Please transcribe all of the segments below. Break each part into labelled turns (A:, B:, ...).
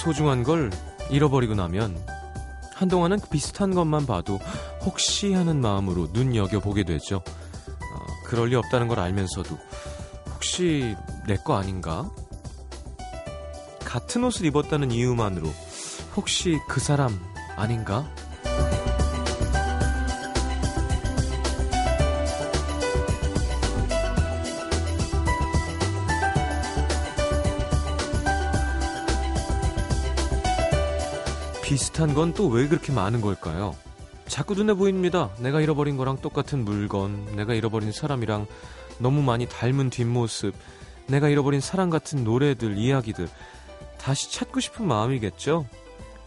A: 소중한 걸 잃어버리고 나면 한동안은 그 비슷한 것만 봐도 혹시 하는 마음으로 눈여겨보게 되죠. 어, 그럴 리 없다는 걸 알면서도 혹시 내 거 아닌가? 같은 옷을 입었다는 이유만으로 혹시 그 사람 아닌가? 비슷한 건 또 왜 그렇게 많은 걸까요? 자꾸 눈에 보입니다. 내가 잃어버린 거랑 똑같은 물건, 내가 잃어버린 사람이랑 너무 많이 닮은 뒷모습, 내가 잃어버린 사랑 같은 노래들, 이야기들. 다시 찾고 싶은 마음이겠죠?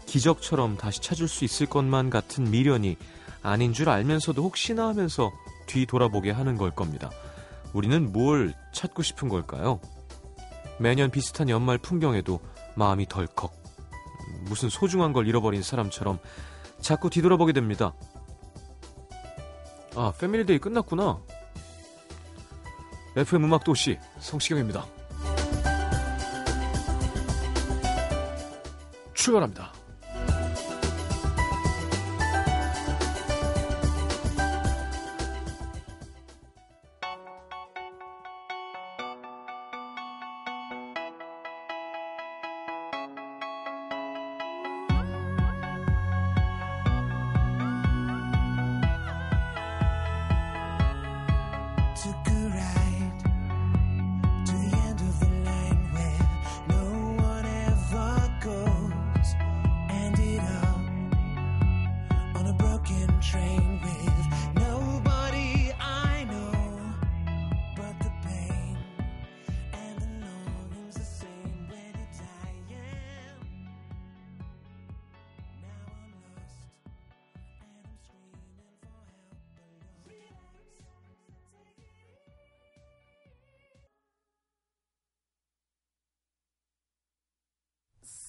A: 기적처럼 다시 찾을 수 있을 것만 같은 미련이 아닌 줄 알면서도 혹시나 하면서 뒤 돌아보게 하는 걸 겁니다. 우리는 뭘 찾고 싶은 걸까요? 매년 비슷한 연말 풍경에도 마음이 덜컥. 무슨 소중한 걸 잃어버린 사람처럼 자꾸 뒤돌아보게 됩니다. 아, family day 끝났구나. FM 음악 도시 성시경입니다. 출발합니다.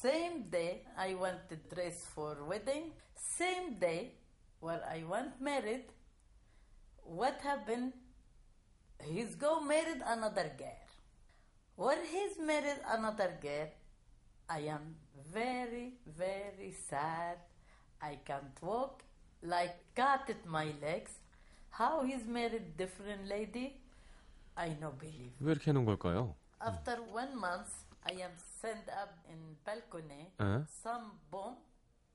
B: Same
C: day I want to dress for wedding. Same day where I want married. What happened? He's go married another girl. When he's married another girl, I am very very sad. I can't walk. Like cut at my legs. How he's married different lady? I no believe.
A: 왜 이렇게 해놓은 걸까요?
C: After one month, I am sent up in balcony.
A: 에?
C: Some bomb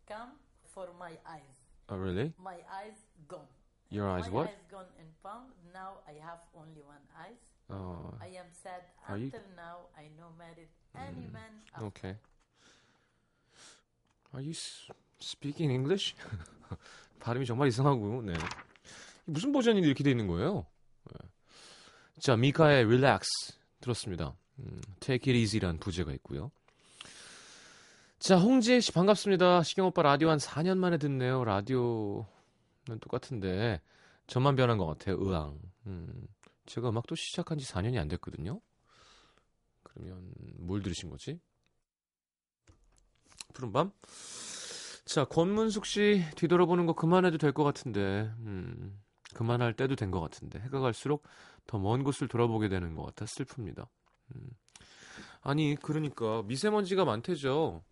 C: come for my eyes.
A: Oh, really?
C: My eyes gone.
A: Your eyes
C: my
A: what?
C: eyes gone in palm. Now I have only one eyes.
A: 어,
C: I am sad
A: Are you-
C: until now. I no married any man. after.
A: okay. Are you speaking English? 발음이 정말 이상하고, 네. 무슨 버전이 이렇게 돼 있는 거예요? 네. 자, 미카의 Relax 들었습니다. 음, Take It Easy란 부제가 있고요. 자, 홍지혜 씨 반갑습니다. 시경 오빠 라디오 한 4년 만에 듣네요. 라디오는 똑같은데 저만 변한 것 같아요. 의왕. 음, 제가 음악도 시작한 지 4년이 안 됐거든요. 그러면 뭘 들으신 거지? 푸른밤? 자, 권문숙 씨 뒤돌아보는 거 그만해도 될 것 같은데, 음, 그만할 때도 된 것 같은데, 해가 갈수록 더 먼 곳을 돌아보게 되는 것 같아 슬픕니다. 음. 아니, 그러니까 미세먼지가 많대죠.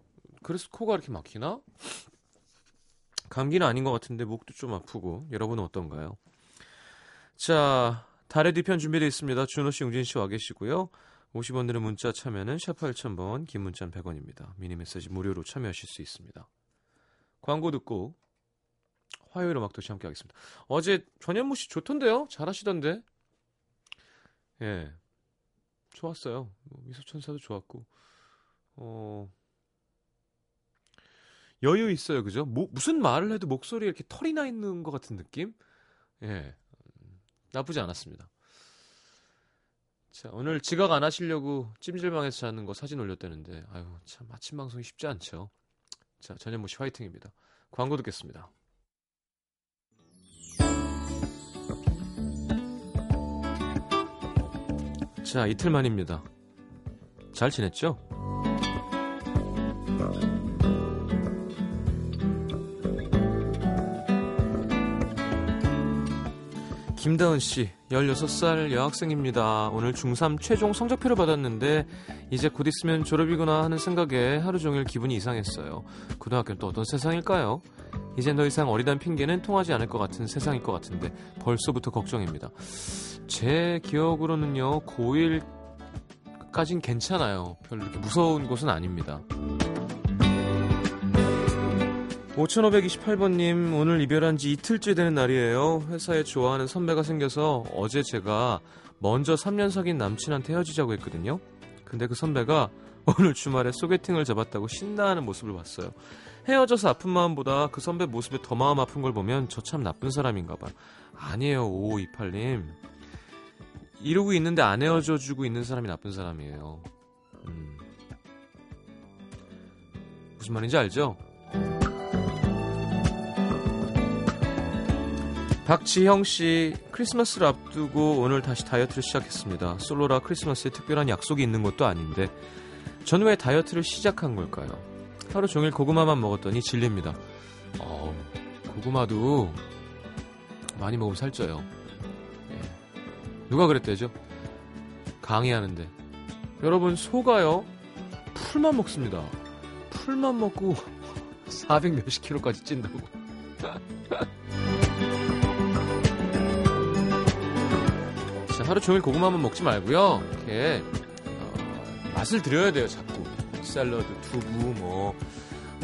A: 그래서 코가 이렇게 막히나? 감기는 아닌 것 같은데 목도 좀 아프고 여러분은 어떤가요? 자, 달의 뒤편 준비되어 있습니다. 준호 씨, 용진 씨 와 계시고요. 50원 드는 문자 참여는 샵 8000번, 긴 문자는 100원입니다. 미니 메시지 무료로 참여하실 수 있습니다. 광고 듣고 화요일 음악 도시 함께 하겠습니다. 어제 전현무 씨 좋던데요? 잘하시던데. 예. 좋았어요. 뭐 미소천사도 좋았고. 어. 여유 있어요. 그죠? 뭐, 무슨 말을 해도 목소리에 이렇게 털이 나 있는 것 같은 느낌? 예. 음, 나쁘지 않았습니다. 자, 오늘 지각 안 하시려고 찜질방에서 자는 거 사진 올렸다는데, 아유, 참, 아침 방송이 쉽지 않죠. 자, 전현무 씨 화이팅입니다. 광고 듣겠습니다. 자, 이틀 만입니다. 잘 지냈죠? 김다은 씨, 16살 여학생입니다. 오늘 중3 최종 성적표를 받았는데 이제 곧 있으면 졸업이구나 하는 생각에 하루 종일 기분이 이상했어요. 고등학교는 또 어떤 세상일까요? 이제 더 이상 어리단 핑계는 통하지 않을 것 같은 세상일 것 같은데 벌써부터 걱정입니다. 제 기억으로는요, 고1까진 괜찮아요. 별로 이렇게 무서운 곳은 아닙니다. 5528번님, 오늘 이별한 지 이틀째 되는 날이에요. 회사에 좋아하는 선배가 생겨서 어제 제가 먼저 3년 사귄 남친한테 헤어지자고 했거든요. 근데 그 선배가 오늘 주말에 소개팅을 잡았다고 신나하는 모습을 봤어요. 헤어져서 아픈 마음보다 그 선배 모습에 더 마음 아픈 걸 보면 저 참 나쁜 사람인가 봐요. 아니에요, 5528님. 이러고 있는데 안 헤어져 주고 있는 사람이 나쁜 사람이에요. 음. 무슨 말인지 알죠? 박지형 씨 크리스마스를 앞두고 오늘 다시 다이어트를 시작했습니다. 솔로라 크리스마스에 특별한 약속이 있는 것도 아닌데 전왜 다이어트를 시작한 걸까요? 하루 종일 고구마만 먹었더니 질립니다. 어, 고구마도 많이 먹으면 살쪄요. 예. 누가 그랬대죠? 강의하는데 여러분 소가요 풀만 먹습니다. 풀만 먹고 400 몇십 킬로까지 찐다고. 자, 하루 종일 고구마만 먹지 말고요. 이렇게 어, 맛을 들여야 돼요, 자꾸. 샐러드, 두부, 뭐,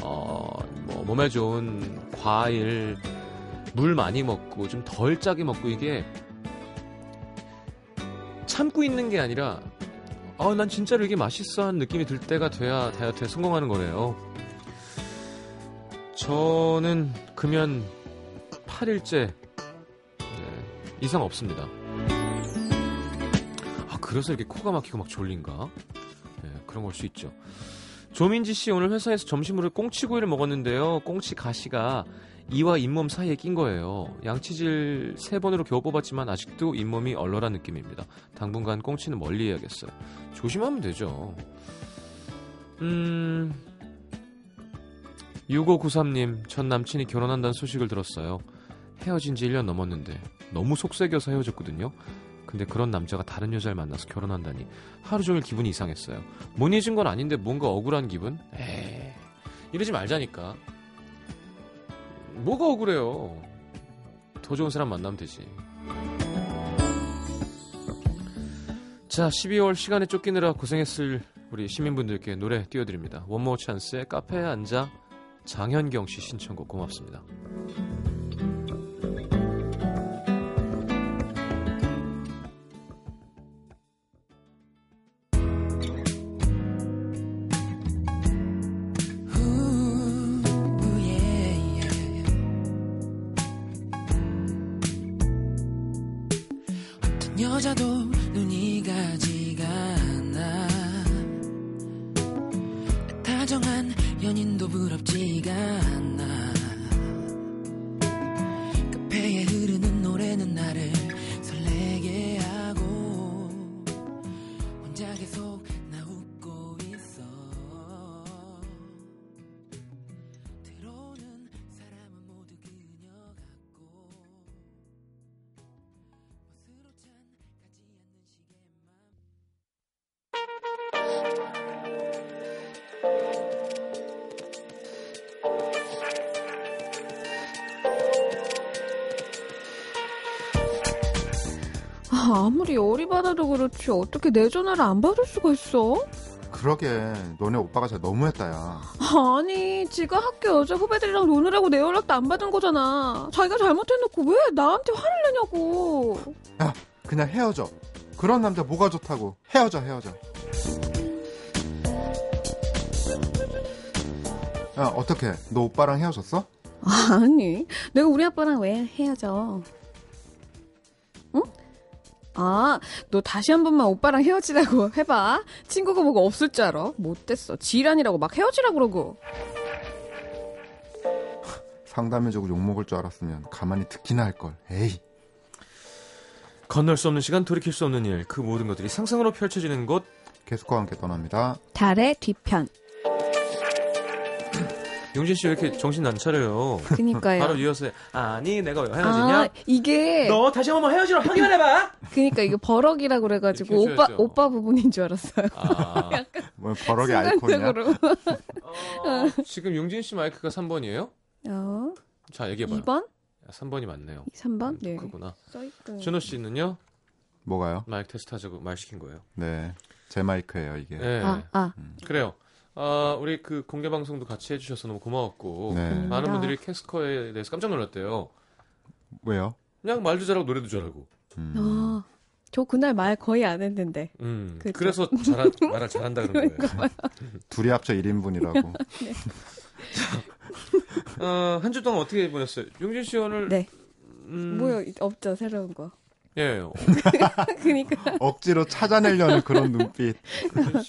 A: 어, 뭐 몸에 좋은 과일, 물 많이 먹고 좀 덜 짜게 먹고 이게 참고 있는 게 아니라 아, 난 진짜로 이게 맛있어 하는 느낌이 들 때가 돼야 다이어트에 성공하는 거래요. 저는 금연 8일째 네, 이상 없습니다. 아, 그래서 이렇게 코가 막히고 막 졸린가? 네, 그런 걸 수 있죠. 조민지 씨 오늘 회사에서 점심으로 꽁치구이를 먹었는데요. 꽁치 가시가 이와 잇몸 사이에 낀 거예요. 양치질 세 번으로 겨우 뽑았지만 아직도 잇몸이 얼얼한 느낌입니다. 당분간 꽁치는 멀리 해야겠어요. 조심하면 되죠. 음. 6593님, 전 남친이 결혼한다는 소식을 들었어요. 헤어진 지 1년 넘었는데 너무 속색여서 헤어졌거든요. 근데 그런 남자가 다른 여자를 만나서 결혼한다니 하루 종일 기분이 이상했어요. 못 잊은 건 아닌데 뭔가 억울한 기분? 에이, 이러지 말자니까. 뭐가 억울해요? 더 좋은 사람 만나면 되지. 자, 12월 시간에 쫓기느라 고생했을 우리 시민분들께 노래 띄워드립니다. 원모 찬스의 카페에 앉아 장현경 씨 신청곡 고맙습니다.
B: 아,
D: 아무리 열이 받아도 그렇지 어떻게 내 전화를 안 받을 수가 있어?
E: 그러게. 너네 오빠가 진짜 너무했다 야.
D: 아니 지가 학교 여자 후배들이랑 노느라고 내 연락도 안 받은 거잖아. 자기가 잘못해놓고 왜 나한테 화를 내냐고.
E: 그냥 헤어져. 그런 남자 뭐가 좋다고. 헤어져 헤어져. 야 어떻게? 너 오빠랑 헤어졌어?
D: 아니 내가 우리 아빠랑 왜 헤어져? 응? 아, 너 다시 한 번만 오빠랑 헤어지라고 해봐. 친구가 뭐가 없을 줄 알아? 못됐어. 지란이라고 막 헤어지라 그러고.
E: 상담해주고 욕먹을 줄 알았으면 가만히 듣기나 할걸 에이
A: 건널 수 없는 시간, 돌이킬 수 없는 일, 그 모든 것들이 상상으로 펼쳐지는 곳.
E: 계속과 함께 떠납니다
D: 달의 뒤편.
A: 용진 씨 왜 이렇게 정신 안 차려요?
D: 그니까요.
A: 바로 이어서 아니 내가 왜 헤어지냐?
D: 아, 이게
A: 너 다시 한번 헤어지러 확인을 해봐.
D: 그니까 이게 버럭이라고 그래가지고 오빠. 오빠 부분인 줄 알았어요.
A: 아,
E: 뭐 버럭의 아이콘이야.
D: 순간적으로.
A: 어, 지금 용진 씨 마이크가 3번이에요?
D: 어,
A: 자 얘기해봐요.
D: 2번?
A: 3번이 맞네요.
D: 3번? 네.
A: 그구나. 준호 씨는요?
E: 뭐가요?
A: 마이크 테스트 하자고 말 시킨 거예요.
E: 네. 제 마이크예요, 이게.
A: 네.
D: 아, 아.
A: 그래요. 아, 우리 그 공개 방송도 같이 해주셔서 너무 고마웠고
E: 네.
A: 많은
D: 아.
A: 분들이 캐스커에 대해서 깜짝 놀랐대요.
E: 왜요?
A: 그냥 말도 잘하고 노래도 잘하고.
E: 음.
D: 아, 저 그날 말 거의 안 했는데.
A: 음,
D: 그쵸.
A: 그래서 잘하, 말을 잘한다 그런 거예요.
E: 둘이 합쳐 1인분이라고.
A: 어, 한주 동안 어떻게 보냈어요? 용진 씨 오늘
D: 네.
A: 음,
D: 뭐요? 없죠, 새로운 거.
A: 예, 어,
D: 그니까.
E: 억지로 찾아내려는 그런 눈빛.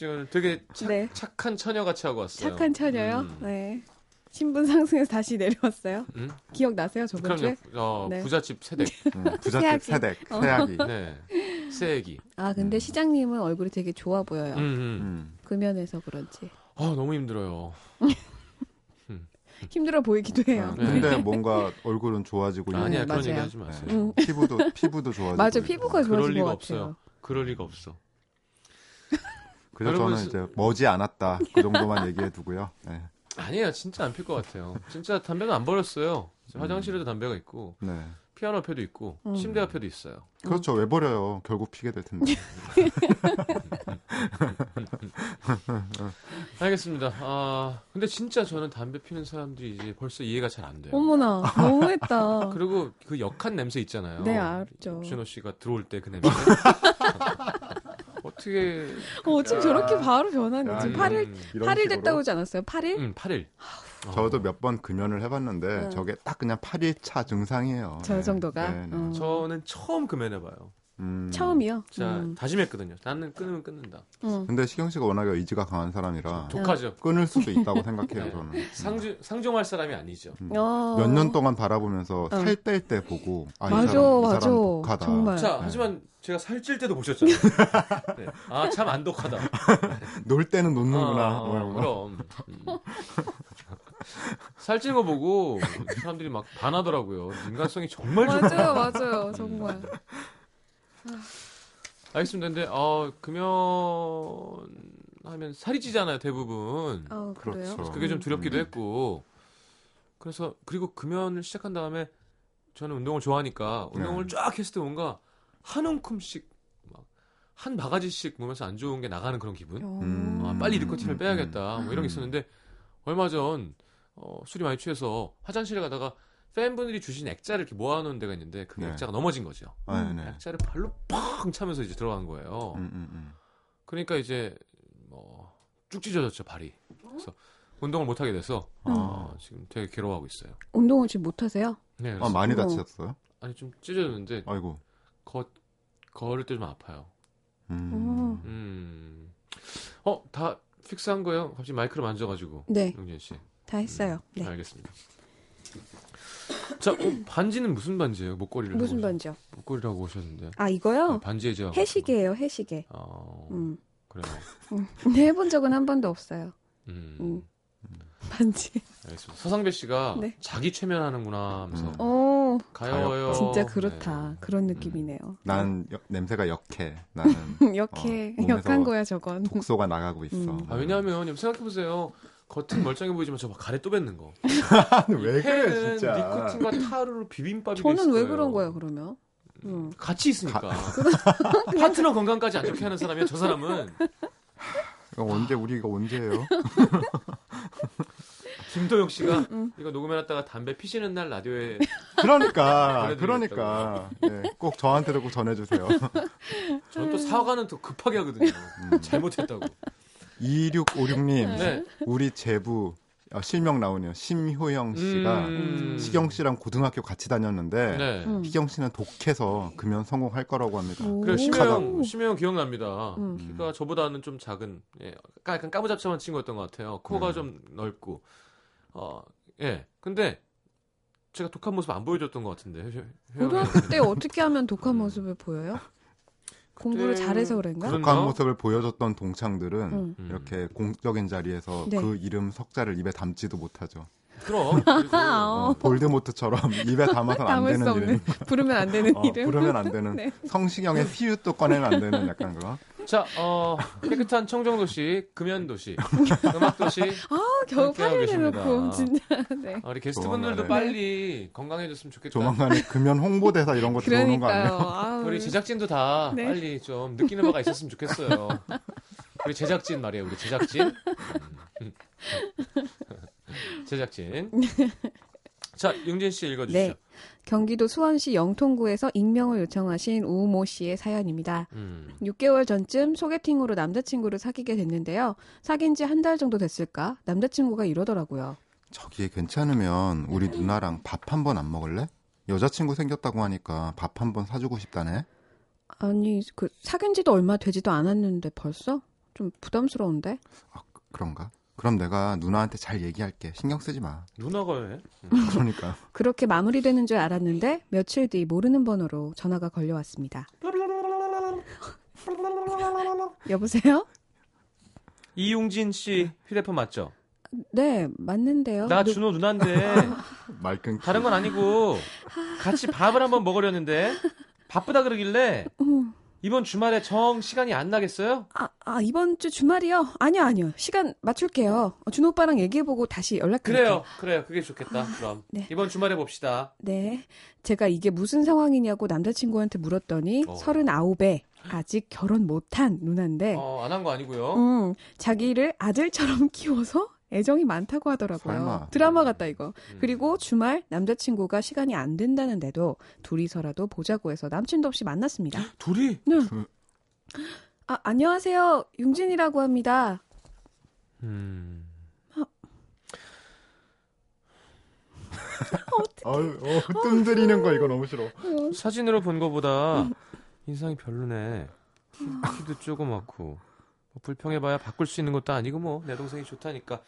A: 오늘 되게 착,
D: 네.
A: 착한 처녀 같이 하고 왔어요.
D: 착한 처녀요?
A: 음.
D: 네. 신분 상승해서 다시 내려왔어요.
A: 음?
D: 기억나세요, 저번 주에?
A: 어,
D: 네.
A: 부잣집 세댁.
E: 음, 부잣집. 세댁,
D: 어.
E: 새아기.
A: 네. 새애기.
D: 아, 근데 시장님은 얼굴이 되게 좋아 보여요.
A: 음, 음.
E: 음.
D: 금연해서 그런지.
A: 아, 너무 힘들어요.
D: 힘들어 보이기도 해요.
A: 네.
E: 근데 뭔가 얼굴은 좋아지고 있는.
A: 아니야, 그런
D: 맞아요.
A: 얘기 하지 마세요.
E: 네.
D: 음.
E: 피부도 피부도 좋아지고.
D: 맞아. 피부가
A: 그럴
D: 좋아진
A: 리가
D: 것
A: 없어요. 그럴 리가 없어.
E: 그래서
A: 여러분,
E: 저는 이제 머지 않았다. 그 정도만 얘기해 두고요. 네.
A: 아니에요. 진짜 안 필 것 같아요. 진짜 담배는 안 버렸어요.
E: 음.
A: 화장실에도 담배가 있고,
E: 네.
A: 피아노 옆에도 있고,
D: 음.
A: 침대 옆에도 있어요.
E: 그렇죠. 왜 버려요? 결국 피게 될 텐데.
A: 알겠습니다. 아, 근데 진짜 저는 담배 피는 사람들이 이제 벌써 이해가 잘 안 돼요.
D: 어머나, 너무했다.
A: 그리고 그 역한 냄새 있잖아요.
D: 네, 알죠.
A: 준호 씨가 들어올 때 그 냄새. 어떻게.
D: 어, 어쩜 저렇게 바로 변하니?
E: 야,
D: 지금
E: 이런-
D: 8일,
E: 이런
D: 8일
E: 식으로.
D: 됐다고 하지 않았어요? 8일?
A: 음, 8일.
E: 저도 몇 번 금연을 해봤는데
D: 네.
E: 저게 딱 그냥 8일차 증상이에요.
D: 저
E: 네.
D: 정도가?
E: 네, 네.
D: 어.
A: 저는 처음 금연해봐요.
E: 음.
D: 처음이요?
A: 자,
D: 음.
A: 다짐했거든요. 나는 끊으면 끊는다.
D: 음.
E: 근데 시경 씨가 워낙에 의지가 강한 사람이라
A: 독하죠.
E: 끊을 수도 있다고 생각해요.
A: 네.
E: 저는.
A: 상주, 상종할 사람이 아니죠.
D: 어.
E: 몇년 동안 바라보면서
D: 어.
E: 살뺄 때 보고 아, 이
D: 맞아,
E: 사람, 이
D: 맞아.
E: 사람 독하다.
D: 정말.
A: 자,
E: 네.
A: 하지만 제가 살찔 때도 보셨잖아요. 네. 아, 참 안 독하다.
E: 놀 때는 놓는구나.
A: 아,
E: 뭐 이런 거.
A: 그럼. 음. 살찐 거 보고 사람들이 막 반하더라고요. 인간성이 정말 좋다.
D: 맞아요, 맞아요. 정말.
A: 알겠습니다. 근데 어, 금연 하면 살이 찌잖아요, 대부분.
D: 아, 그래요?
E: 그렇죠.
A: 그게 좀 두렵기도
E: 음.
A: 했고. 그래서 그리고 금연을 시작한 다음에 저는 운동을 좋아하니까 운동을
E: 네.
A: 쫙 했을 때 뭔가 한 움큼씩 막한 바가지씩 보면서 안 좋은 게 나가는 그런 기분.
D: 어.
E: 음.
A: 아, 빨리 니코틴을
E: 음,
A: 빼야겠다. 뭐 이런 게
E: 음.
A: 있었는데 얼마 전 어, 술이 많이 취해서 화장실에 가다가 팬분들이 주신 액자를 이렇게 모아놓은 데가 있는데 그
E: 네.
A: 액자가 넘어진 거죠.
E: 아, 네, 네.
A: 액자를 발로 팡 차면서 이제 들어간 거예요.
E: 음, 음, 음.
A: 그러니까 이제 뭐쭉 찢어졌죠 발이. 그래서 운동을 못 하게 돼서 어, 지금 되게 괴로워하고 있어요.
D: 운동을 지금 못 하세요?
A: 네,
E: 아,
A: 그래서
E: 많이
D: 어머.
E: 다치셨어요?
A: 아니 좀 찢어졌는데
E: 아이고.
A: 거 걸을 때 좀 아파요.
E: 음.
A: 음. 어, 다 픽스한 거예요? 갑자기 마이크를 만져가지고.
D: 네,
A: 용진 씨.
D: 다 했어요. 네.
A: 알겠습니다. 자, 어, 반지는 무슨 반지예요? 목걸이를
D: 무슨 반지요?
A: 오셨- 목걸이라고 오셨는데.
D: 아, 이거요?
A: 네, 반지의 제왕.
D: 해시계예요, 해시계.
A: 어,
D: 음.
A: 그래요.
D: 근데 해본 적은 한 번도 없어요.
A: 음.
D: 음. 반지.
A: 알겠습니다. 서상배 씨가
D: 네.
A: 자기 최면하는구나 하면서
E: 음.
D: 어,
A: 가여워요.
D: 진짜 그렇다.
A: 네.
D: 그런 느낌이네요.
E: 난 여- 냄새가 역해. 나는
D: 역해.
E: 어,
D: 역한 거야, 저건.
E: 독소가 나가고 있어.
D: 음.
A: 아, 왜냐하면 생각해보세요. 겉은 멀쩡해 보이지만 저막 가래 또 뱉는 거.
E: 왜
A: 해는 니코틴과 타르로 비빔밥이 돼
D: 저는 왜
A: 거예요.
D: 그런 거예요, 그러면? 음.
A: 같이 있으니까. 파트너 건강까지 안 좋게 하는 사람이야. 저 사람은
E: 이거 언제 우리가 언제예요?
A: 김도영 씨가
D: 음.
A: 이거 녹음해놨다가 담배 피시는 날 라디오에
E: 그러니까. 그러니까 네, 꼭 저한테도 꼭 전해주세요.
A: 저는 또 사과는 더 급하게 하거든요.
E: 음.
A: 잘못했다고.
E: 2656님
A: 네.
E: 우리 제부 어, 실명 나오네요. 심효영 씨가
A: 음.
E: 시경 씨랑 고등학교 같이 다녔는데
A: 네.
D: 음.
E: 희경 씨는 독해서 금연 성공할 거라고 합니다.
D: 오.
A: 그래
E: 오.
A: 심혜영 심혜영 기억납니다.
D: 음.
A: 키가 저보다는 좀 작은 예, 약간 까무잡잡한 친구였던 것 같아요. 코가
E: 음.
A: 좀 넓고 어 예. 근데 제가 독한 모습 안 보여줬던 것 같은데.
D: 고등학교 때 어떻게 하면 독한 모습을 보여요? 공부를
A: 그때-
D: 잘해서 그런가?
A: 그런-
E: 독한? 모습을 보여줬던 동창들은
D: 응.
A: 음.
E: 이렇게 공적인 자리에서
D: 네.
E: 그 이름 석자를 입에 담지도 못하죠.
A: 그럼 그리고
D: 어.
E: 어, 볼드모트처럼 입에 담아서는 안 되는 이름.
D: 부르면 안 되는
E: 어,
D: 이름.
E: 부르면 안 되는
D: 네.
E: 성시경의 시읒도 꺼내면 안 되는 약간 그거.
A: 자, 어, 깨끗한 청정도시, 금연도시, 음악도시.
D: 아, 겨우
A: 함께하고
D: 8일
A: 계십니다.
D: 해놓고 진짜. 네.
A: 어, 우리 게스트분들도. 빨리 건강해졌으면 좋겠다.
E: 조만간에 금연 홍보대사 이런 거 들어오는 거. 아니에요?
D: 아우.
A: 우리 제작진도 다
D: 네.
A: 빨리 좀 느끼는 바가 있었으면 좋겠어요. 우리 제작진 말이에요, 우리 제작진. 음. 제작진. 자, 용진 씨 읽어주시죠.
D: 네. 경기도 수원시 영통구에서 익명을 요청하신 우모 씨의 사연입니다.
A: 음.
D: 6개월 전쯤 소개팅으로 남자친구를 사귀게 됐는데요. 사귄 지 한 달 정도 됐을까? 남자친구가 이러더라고요.
E: 저기 괜찮으면 우리 누나랑 밥 한 번 안 먹을래? 여자친구 생겼다고 하니까 밥 한 번 사주고 싶다네.
D: 아니, 그, 사귄 지도 얼마 되지도 않았는데 벌써? 좀 부담스러운데?
E: 아, 그- 그런가? 그럼 내가 누나한테 잘 얘기할게. 신경 쓰지 마.
A: 누나가 해.
E: 그러니까
D: 그렇게 마무리되는 줄 알았는데 며칠 뒤 모르는 번호로 전화가 걸려왔습니다. 여보세요?
A: 이용진 씨 휴대폰 맞죠?
D: 네, 맞는데요.
A: 나
D: 누-
A: 준호 누나인데
E: 말 끊기.
A: 다른 건 아니고 같이 밥을 한번 먹으려는데 바쁘다 그러길래
D: 음.
A: 이번 주말에 정 시간이 안 나겠어요?
D: 아, 아, 이번 주 주말이요? 아니요, 아니요. 시간 맞출게요. 어, 준호 오빠랑 얘기해보고 다시 연락드릴게요.
A: 그래요, 그래요. 그게 좋겠다. 그럼
D: 네.
A: 이번 주말에 봅시다.
D: 네. 제가 이게 무슨 상황이냐고 남자친구한테 물었더니
A: 어.
D: 39에 아직 결혼 못한 누나인데
A: 어, 안 한 거 아니고요.
D: 음, 자기를 아들처럼 키워서 애정이 많다고 하더라고요.
E: 설마.
D: 드라마 같다 이거.
A: 음.
D: 그리고 주말 남자친구가 시간이 안 된다는데도 둘이서라도 보자고 해서 남친도 없이 만났습니다.
A: 둘이
D: 네.
E: 둘.
D: 아, 안녕하세요. 융진이라고 합니다.
A: 음.
E: 어우, 어, 뜸들이는 거 이거 너무 싫어.
A: 사진으로 본 거보다 인상이 별로네. 키, 키도 조그맣고 뭐 불평해봐야 바꿀 수 있는 것도 아니고 뭐 내 동생이 좋다니까.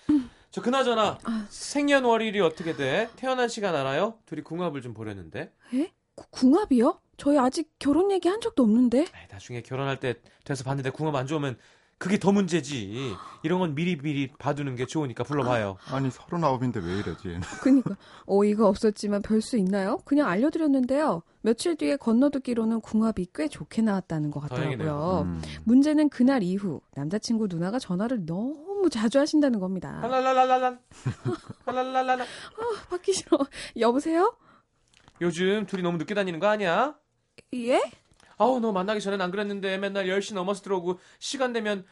A: 저 그나저나 생년월일이 어떻게 돼? 태어난 시간 알아요? 둘이 궁합을 좀 보려는데.
D: 에? 구- 궁합이요? 저희 아직 결혼 얘기 한 적도 없는데.
A: 에이, 나중에 결혼할 때 돼서 봤는데 궁합 안 좋으면 그게 더 문제지. 이런 건 미리 미리 봐두는 게 좋으니까 불러봐요.
E: 아니 서른아홉인데 왜 이러지?
D: 그니까 어이가 없었지만 별 수 있나요? 그냥 알려드렸는데요. 며칠 뒤에 건너듣기로는 궁합이 꽤 좋게 나왔다는 것 같더라고요.
E: 음.
D: 문제는 그날 이후 남자친구 누나가 전화를 너무 자주 하신다는 겁니다.
A: 랄랄랄랄랄. 랄랄랄랄.
D: 받기 싫어. 여보세요?
A: 요즘 둘이 너무 늦게 다니는 거 아니야?
D: 예?
A: 아우 너 만나기 전엔 안 그랬는데 맨날 10시 넘어서 들어오고 시간 되면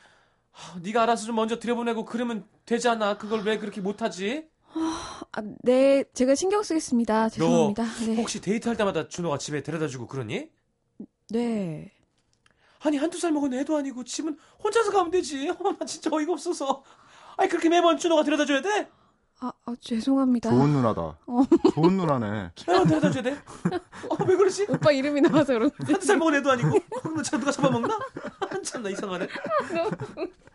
A: 아, 네가 알아서 좀 먼저 들여보내고 그러면 되잖아. 그걸 왜 그렇게 못하지?
D: 아, 네, 제가 신경 쓰겠습니다. 죄송합니다. 네.
A: 혹시 데이트할 때마다 준호가 집에 데려다주고 그러니?
D: 네.
A: 아니 한두 살 먹은 애도 아니고 집은 혼자서 가면 되지. 어, 나 진짜 어이가 없어서. 아니 그렇게 매번 준호가 데려다줘야 돼?
D: 아, 아, 죄송합니다.
E: 좋은 누나다. 좋은 누나네.
A: 매번 데려다줘야 돼? 어, 왜 그러지?
D: 오빠 이름이 나와서 그런 거지.
A: 한두 살 먹은 애도 아니고 그러면 자 누가 잡아먹나? 참나 이상하네.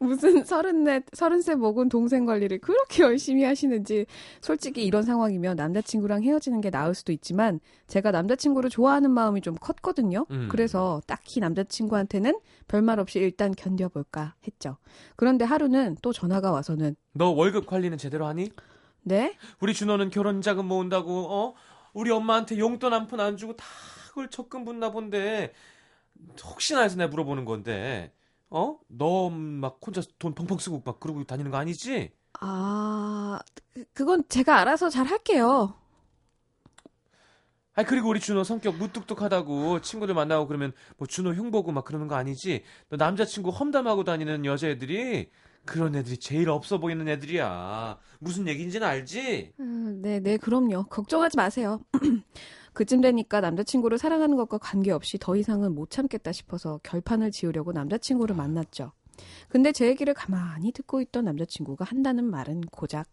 D: 무슨 서른넷, 서른세 먹은 동생 관리를 그렇게 열심히 하시는지 솔직히 이런 상황이면 남자친구랑 헤어지는 게 나을 수도 있지만 제가 남자친구를 좋아하는 마음이 좀 컸거든요.
A: 음.
D: 그래서 딱히 남자친구한테는 별말 없이 일단 견뎌볼까 했죠. 그런데 하루는 또 전화가 와서는
A: 너 월급 관리는 제대로 하니?
D: 네?
A: 우리 준호는 결혼 자금 모은다고 어 우리 엄마한테 용돈 한 푼 안 주고 다 그걸 적금 붓나 본데 혹시나 해서 내가 물어보는 건데 어 너 막 혼자 돈 펑펑 쓰고 막 그러고 다니는 거 아니지?
D: 아, 그- 그건 제가 알아서 잘 할게요.
A: 아니 그리고 우리 준호 성격 무뚝뚝하다고 친구들 만나고 그러면 뭐 준호 흉 보고 막 그러는 거 아니지? 너 남자친구 험담하고 다니는 여자애들이 그런 애들이 제일 없어 보이는 애들이야. 무슨 얘기인지는 알지?
D: 음, 네, 네, 그럼요. 걱정하지 마세요. 그쯤 되니까 남자친구를 사랑하는 것과 관계없이 더 이상은 못 참겠다 싶어서 결판을 지으려고 남자친구를 만났죠. 근데 제 얘기를 가만히 듣고 있던 남자친구가 한다는 말은 고작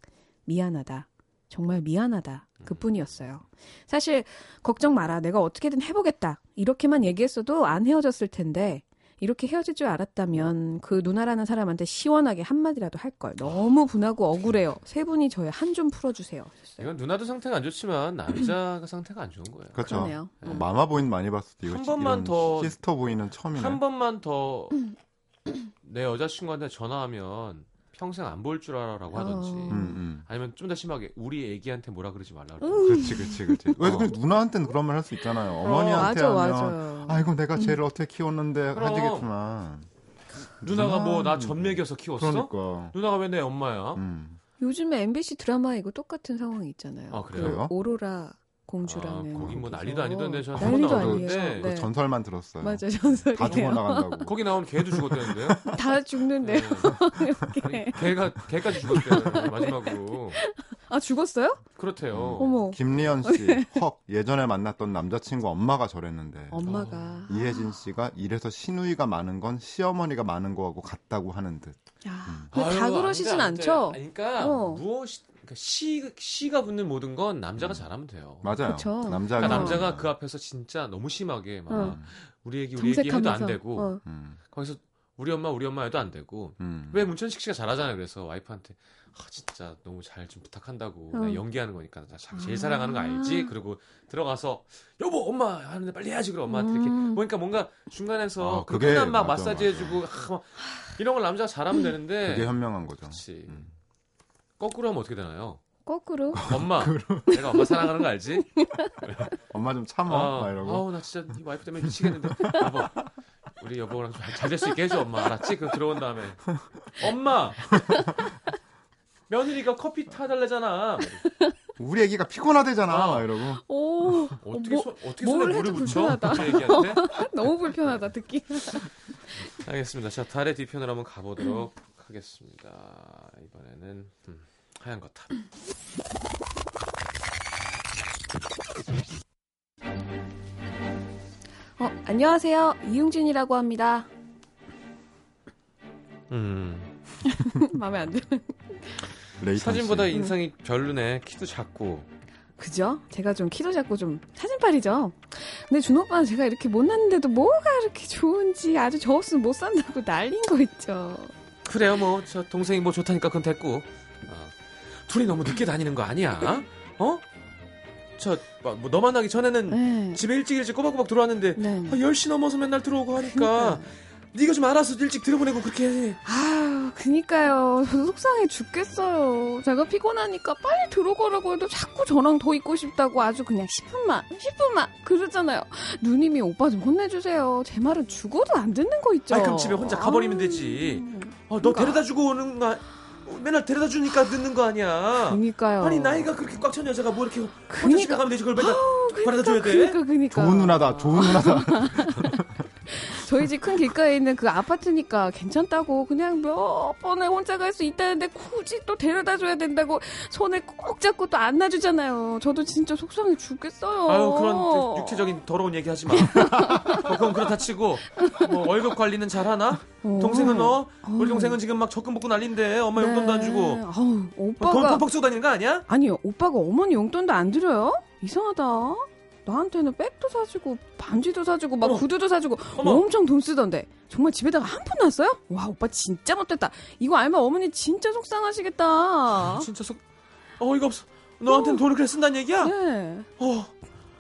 D: 미안하다. 정말 미안하다. 그 뿐이었어요. 사실 걱정 마라. 내가 어떻게든 해보겠다. 이렇게만 얘기했어도 안 헤어졌을 텐데 이렇게 헤어질 줄 알았다면 그 누나라는 사람한테 시원하게 한마디라도 할 걸. 너무 분하고 억울해요. 세 분이 저의 한 좀 풀어주세요.
A: 이건 누나도 상태가 안 좋지만 남자가 상태가 안 좋은 거예요.
E: 그렇죠.
D: 그러네요.
E: 어, 마마 보인 많이 봤을 때 이거
A: 한 번만 더-
E: 시스터 보이는 처음이네.
A: 한 번만 더 내 여자친구한테 전화하면 평생 안 볼 줄 알아라고 하든지
D: 어.
E: 음, 음.
A: 아니면 좀 더 심하게 우리 애기한테 뭐라 그러지 말라
D: 음.
A: 그러든지
E: 그렇지, 그렇지, 그렇지. 왜
A: 어.
E: 그 누나한테는 그런 말 할 수 있잖아요. 어머니한테
D: 맞아,
E: 하면
D: 맞아요.
E: 아이고 내가 쟤를 어떻게 키웠는데
A: 그럼.
E: 하지겠지만
A: 누나가 뭐나
E: 누나는-
A: 젖먹여서 키웠어?
E: 그러니까.
A: 누나가 왜 내 엄마야?
E: 음.
D: 요즘에 MBC 드라마에 이거 똑같은 상황이 있잖아요.
A: 아, 그래요?
E: 그래요?
D: 오로라 공주라는.
A: 아, 거기 뭐. 난리도 아니던데 저한
D: 난리도.
A: 봤는데
E: 그
D: 네.
E: 전설만 들었어요.
D: 맞아, 전설이에요.
E: 다 죽어 나간다고.
A: 거기 나온 개도 죽었대는데요.
D: 다 죽는데요.
A: 네. 아니, 개가 개까지 죽었대요 마지막으로.
D: 아, 죽었어요?
A: 그렇대요.
D: 어머.
E: 김리연 씨, 헉 예전에 만났던 남자친구 엄마가 저랬는데
D: 엄마가.
E: 이혜진 씨가 이래서 시누이가 많은 건 시어머니가 많은 거하고 같다고 하는 듯.
D: 야,
A: 아유,
D: 다 그러시진
A: 안 돼,
D: 않죠?
A: 그러니까
D: 어.
A: 무엇이 그러니까 시 시가 붙는 모든 건 남자가 잘하면 돼요.
E: 맞아요.
D: 그쵸.
E: 남자가
A: 그러니까
D: 어.
A: 남자가 그 앞에서 진짜 너무 심하게 막
D: 어.
A: 우리 얘기 우리 얘기 해도 안. 되고
D: 어.
E: 음,
A: 거기서 우리 엄마 우리 엄마 해도 안 되고
E: 음.
A: 왜 문천식 씨가 잘하잖아요. 그래서 와이프한테 아 진짜 너무 잘 좀 부탁한다고
D: 어.
A: 나 연기하는 거니까 나 자- 제일
D: 아.
A: 사랑하는 거 알지? 그리고 들어가서 여보 엄마 하는데 빨리 해야지 그럼 엄마한테 이렇게
D: 음.
A: 보니까 뭔가 중간에서
E: 아,
A: 그
E: 그게
A: 끝난 막
E: 맞아,
A: 마사지 해주고 아, 막 이런 걸 남자가 잘하면 되는데
E: 그게 현명한 거죠.
A: 그렇지
E: 음.
A: 거꾸로 하면 어떻게 되나요?
D: 거꾸로.
A: 엄마 내가 엄마 사랑하는 거 알지?
E: 엄마 좀 참아
A: 아,
E: 막 이러고.
A: 아우 나 진짜 이 와이프 때문에 미치겠는데 여보 우리 여보랑 잘 될 수 있게 해줘 엄마 알았지? 그 들어온 다음에 엄마 며느리가 커피 타달래잖아
E: 우리 애기가 피곤하대잖아
A: 아.
E: 막 이러고.
D: 오.
A: 어떻게
D: 뭐,
A: 손 어떻게
D: 뭘
A: 손에 물을 붙여?
D: 너무 불편하다, 듣기.
A: 알겠습니다. 자 달의 뒤편으로 한번 가보도록 하겠습니다. 이번에는 음, 하얀 거탑.
D: 어, 안녕하세요. 이용진이라고 합니다.
A: 음,
D: 마음에 안 드는.
E: 레이턴
A: 사진보다
E: 씨.
A: 인상이 별로네. 키도 작고.
D: 그죠? 제가 좀 키도 작고 좀 사진빨이죠. 근데 준 오빠는 제가 이렇게 못났는데도 뭐가 이렇게 좋은지 아주 저 없으면 못 산다고 난린 거 있죠.
A: 그래요, 뭐, 저 동생이 뭐 좋다니까 그건 됐고. 어, 둘이 너무 늦게 다니는 거 아니야? 어? 저, 뭐, 뭐, 너 만나기 전에는
D: 네.
A: 집에 일찍 일찍 꼬박꼬박 들어왔는데,
D: 네.
A: 아, 10시 넘어서 맨날 들어오고 하니까,
D: 그러니까.
A: 네가 좀 알아서 일찍 들여보내고 그렇게 해.
D: 아유, 그니까요. 저도 속상해 죽겠어요. 제가 피곤하니까 빨리 들어가라고 해도 자꾸 저랑 더 있고 싶다고 아주 그냥 10분만, 10분만 그러잖아요. 누님이 오빠 좀 혼내주세요. 제 말은 죽어도 안 듣는 거 있죠.
A: 아이, 그럼 집에 혼자 가버리면 되지. 어, 너
D: 그러니까.
A: 데려다 주고 오는 거, 아- 맨날 데려다 주니까 늦는 거 아니야.
D: 그니까요.
A: 아니, 나이가 그렇게 꽉 찬 여자가 뭐 이렇게 혼자
D: 그니까.
A: 집에 가면 되지. 그걸 맨날 바래다 줘야 돼.
D: 그니까, 그니까.
E: 좋은 누나다. 좋은 누나다.
D: 저희 집 큰 길가에 있는 그 아파트니까 괜찮다고 그냥 몇 번에 혼자 갈 수 있다는데 굳이 또 데려다 줘야 된다고 손을 꼭 잡고 또 안 놔주잖아요. 저도 진짜 속상해 죽겠어요.
A: 아유, 그런 육체적인 더러운 얘기 하지 마. 어, 그건 그렇다 치고, 뭐, 월급 관리는 잘하나?
D: 어.
A: 동생은 너? 우리 동생은 지금 막 적금 먹고 난린데, 엄마 용돈도 안 주고.
D: 네. 아우,
A: 뭐돈
D: 오빠가
A: 퍽퍽 쓰고 다니는 거 아니야?
D: 아니요 오빠가 어머니 용돈도 안 드려요? 이상하다. 나한테는 백도 사주고 반지도 사주고 막
A: 어머.
D: 구두도 사주고
A: 어머.
D: 엄청 돈 쓰던데 정말 집에다가 한푼 놨어요? 와 오빠 진짜 못됐다. 이거 알면 어머니 진짜 속상하시겠다.
A: 진짜 속, 어이가 없어. 너한테는 돈을 그래 쓴다는 얘기야?
D: 네.
A: 어,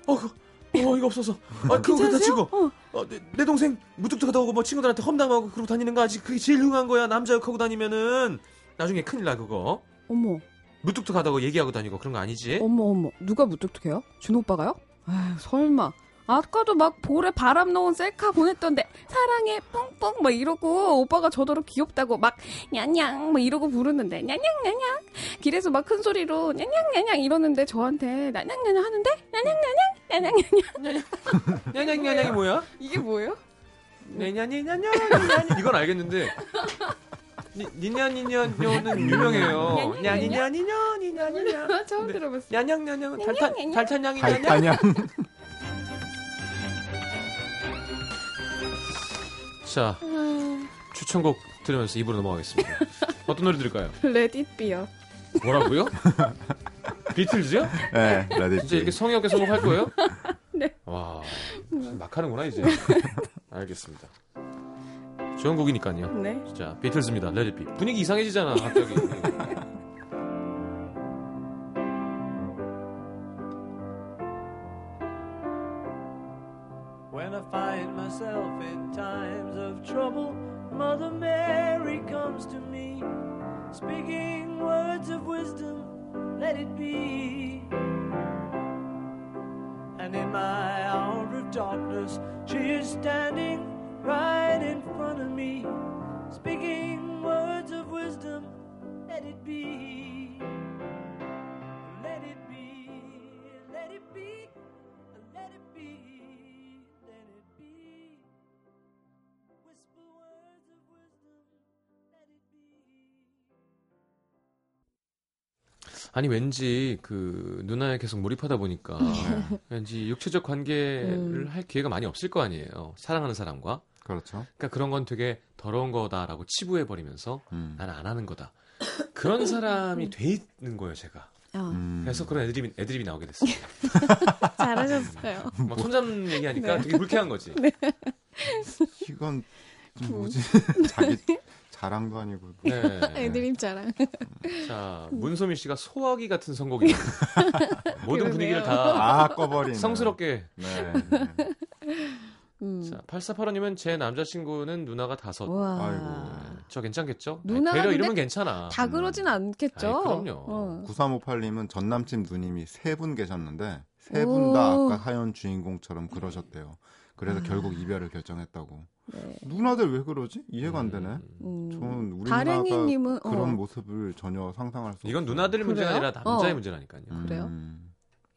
A: 어, 그, 어이가 없어서. 아, 그거
D: 괜찮으세요?
A: 치고.
D: 어.
A: 어, 내, 내 동생 무뚝뚝하다고 뭐 친구들한테 험담하고 그러고 다니는 거 아직 그게 제일 흉한 거야. 남자 욕하고 다니면은 나중에 큰일 나 그거.
D: 어머.
A: 무뚝뚝하다고 얘기하고 다니고 그런 거 아니지?
D: 어머 어머 누가 무뚝뚝해요? 준 오빠가요? 아휴 설마 아까도 막 볼에 바람 넣은 셀카 보냈던데 사랑해 뿡뿡 막 이러고 오빠가 저더러 귀엽다고 막 냥냥 막 이러고 부르는데 냥냥냥냥 길에서 막 큰 소리로 냥냥냥냥 이러는데 저한테 나냥냥냥 하는데 냥냥냥냥 냥냥냥냥
A: 냐냥냐냥이 뭐야?
D: 이게 뭐예요?
A: 네냐냐냐냐냐냐 이건 알겠는데 니냐니냐냐는 유명해요. 냐니냐니냐 니냐냐.
D: 처음
A: 네.
D: 들어봤어요.
A: 냐냥냐냥. 달탄냥이냐냐.
E: 달타냥.
A: 자 추천곡 들으면서 2부로 넘어가겠습니다. 어떤 노래 들을까요?
D: Be요.
A: 뭐라고요? 비틀즈요?
E: 네, Let It Be.
A: 진짜 이렇게 성의 없게 선곡할 거예요?
D: 네.
A: 와 막 하는구나 이제. 알겠습니다. 좋은 곡이니까요.
D: 네.
A: 자, 비틀즈입니다. Let It Be. 분위기 이상해지잖아, 갑자기. 아니, 왠지 그 누나에 계속 몰입하다 보니까 왠지 육체적 관계를
D: 음.
A: 할 기회가 많이 없을 거 아니에요. 사랑하는 사람과.
E: 그렇죠.
A: 그러니까 그런 건 되게 더러운 거다라고 치부해 버리면서
E: 음.
A: 나는 안 하는 거다. 그런 사람이 돼 있는 거예요, 제가.
D: 어,
E: 음.
A: 그래서 그런 애드립이, 애드립이 나오게 됐어요.
D: 잘하셨어요.
A: 막 손잡는 얘기하니까
D: 네.
A: 되게 불쾌한 거지.
E: 이건 좀
D: 음.
E: 뭐지? 자기 자랑도 아니고.
A: 네.
D: 애드립 자랑.
A: 자, 문소민 씨가 소화기 같은 선곡이에요. 모든
D: 그러네요.
A: 분위기를 다
E: 아 꺼버리네.
A: 성스럽게.
E: 네. 네.
D: 음.
A: 자, 8485님은 제 남자친구는 누나가 다섯.
E: 아이고.
A: 저 괜찮겠죠?
D: 누나가
A: 배려 이러면 괜찮아.
D: 다 그러진 않겠죠.
A: 아이, 그럼요.
D: 어.
E: 9358님은 전 남친 누님이 세 분 계셨는데 세 분다
D: 오.
E: 아까 사연 주인공처럼 그러셨대요. 그래서
D: 아.
E: 결국 이별을 결정했다고.
D: 네.
E: 누나들 왜 그러지? 이해가 안 되네.
D: 음.
E: 저는 우리
D: 다랭이님은
E: 누나가 그런
D: 어,
E: 모습을 전혀 상상할 수
A: 이건
E: 없어요.
A: 누나들 문제가? 아니라 남자의
D: 어.
A: 문제라니까요.
E: 음.
D: 그래요?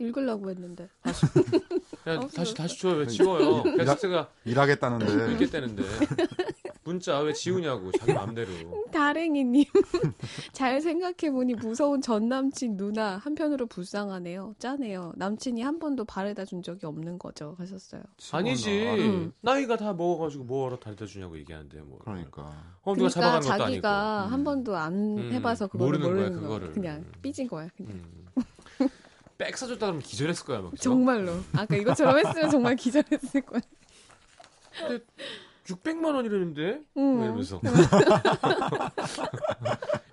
D: 읽으려고 했는데.
A: 야,
D: 어,
A: 다시
D: 그래요?
A: 다시 줘요. 왜 지워요?
E: 이-
A: 게스트가
E: 일하겠다는데
A: 읽겠다는데. 문자 왜 지우냐고 자기 마음대로.
D: 다랭이님 잘 생각해 보니 무서운 전 남친 누나 한편으로 불쌍하네요. 짜네요. 남친이 한 번도 바래다 준 적이 없는 거죠. 하셨어요.
A: 아니지.
D: 음.
A: 나이가 다 먹어가지고 뭐하러 다리다 주냐고 얘기하는데 뭐.
E: 그러니까
A: 어, 누가
D: 그러니까 자기가
A: 아니고.
D: 한
E: 음.
D: 번도 안
A: 음,
D: 해봐서 그거를
A: 모르는 거야,
D: 모르는 거야.
A: 그거를.
D: 그냥
A: 음.
D: 삐진 거야. 그냥.
A: 음. 백 사줬다 그러면 기절했을 거야, 막.
D: 정말로. 아까 이것처럼 했으면 정말 기절했을 거야.
A: 600만 원이라는데?
D: 음.
A: 이러면서.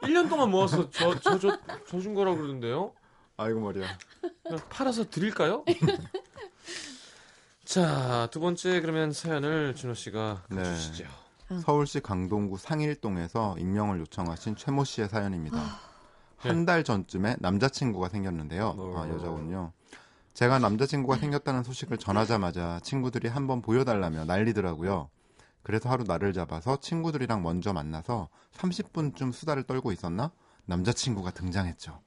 A: 1년 동안 모아서 저, 저, 저, 저준 거라고 그러던데요?
E: 아이고.
A: 그냥 팔아서 드릴까요? 자, 두 번째 그러면 사연을 준호 씨가
E: 네.
A: 주시죠.
E: 서울시 강동구 상일동에서 익명을 요청하신 최모 씨의 사연입니다. 한 달 전쯤에 남자친구가 생겼는데요.
A: 어.
E: 아, 여자군요. 제가 남자친구가 생겼다는 소식을 전하자마자 친구들이 한번 보여달라며 난리더라고요. 그래서 하루 날을 잡아서 친구들이랑 먼저 만나서 30분쯤 수다를 떨고 있었나? 남자친구가 등장했죠.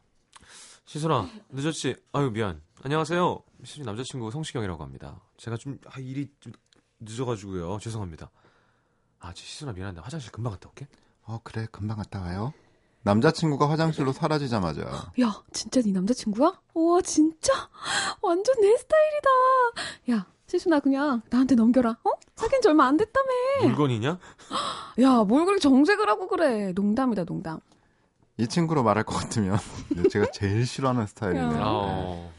A: 시선아, 늦었지? 아유, 미안. 안녕하세요. 시선 남자친구 성시경이라고 합니다. 제가 좀, 아, 일이 좀 늦어가지고요. 죄송합니다. 아, 시선아, 미안한데 화장실 금방 갔다 올게.
E: 어, 그래, 금방 갔다 와요. 남자친구가 화장실로 사라지자마자
D: 야, 진짜 네 남자친구야? 우와, 진짜? 완전 내 스타일이다. 야, 실수나 그냥 나한테 넘겨라. 어? 사귄 지 얼마 안 됐다며.
A: 물건이냐?
D: 야, 뭘 그렇게 정색을 하고 그래. 농담이다, 농담.
E: 이 친구로 말할 것 같으면 제가 제일 싫어하는 스타일이네요.
A: 어.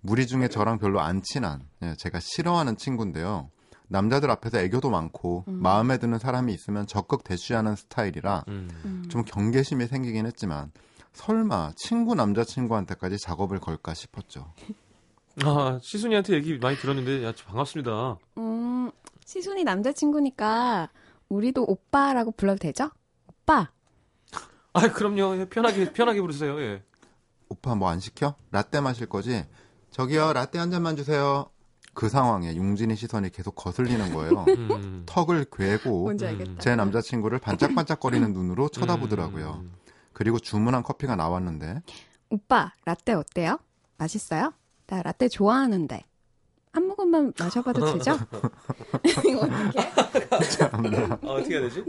E: 무리 중에 저랑 별로 안 친한 예, 제가 싫어하는 친구인데요. 남자들 앞에서 애교도 많고
D: 음.
E: 마음에 드는 사람이 있으면 적극 대쉬하는 스타일이라
A: 음.
D: 음.
E: 좀 경계심이 생기긴 했지만 설마 친구 남자친구한테까지 작업을 걸까 싶었죠.
A: 아, 시순이한테 얘기 많이 들었는데, 야, 반갑습니다.
D: 음, 시순이 남자친구니까 우리도 오빠라고 불러도 되죠? 오빠.
A: 아, 그럼요. 예, 편하게, 편하게 부르세요, 예.
E: 오빠 뭐 안 시켜? 라떼 마실 거지? 저기요 라떼 한 잔만 주세요. 그 상황에 용진이 시선이 계속 거슬리는 거예요.
A: 음.
E: 턱을 괴고. 제 남자친구를 반짝반짝거리는 눈으로 쳐다보더라고요.
A: 음.
E: 그리고 주문한 커피가 나왔는데
D: 오빠, 라떼 어때요? 맛있어요? 나 라떼 좋아하는데. 한 모금만 마셔봐도 되죠? 이거 어떡해?
A: 아, 어떻게 해야 되지?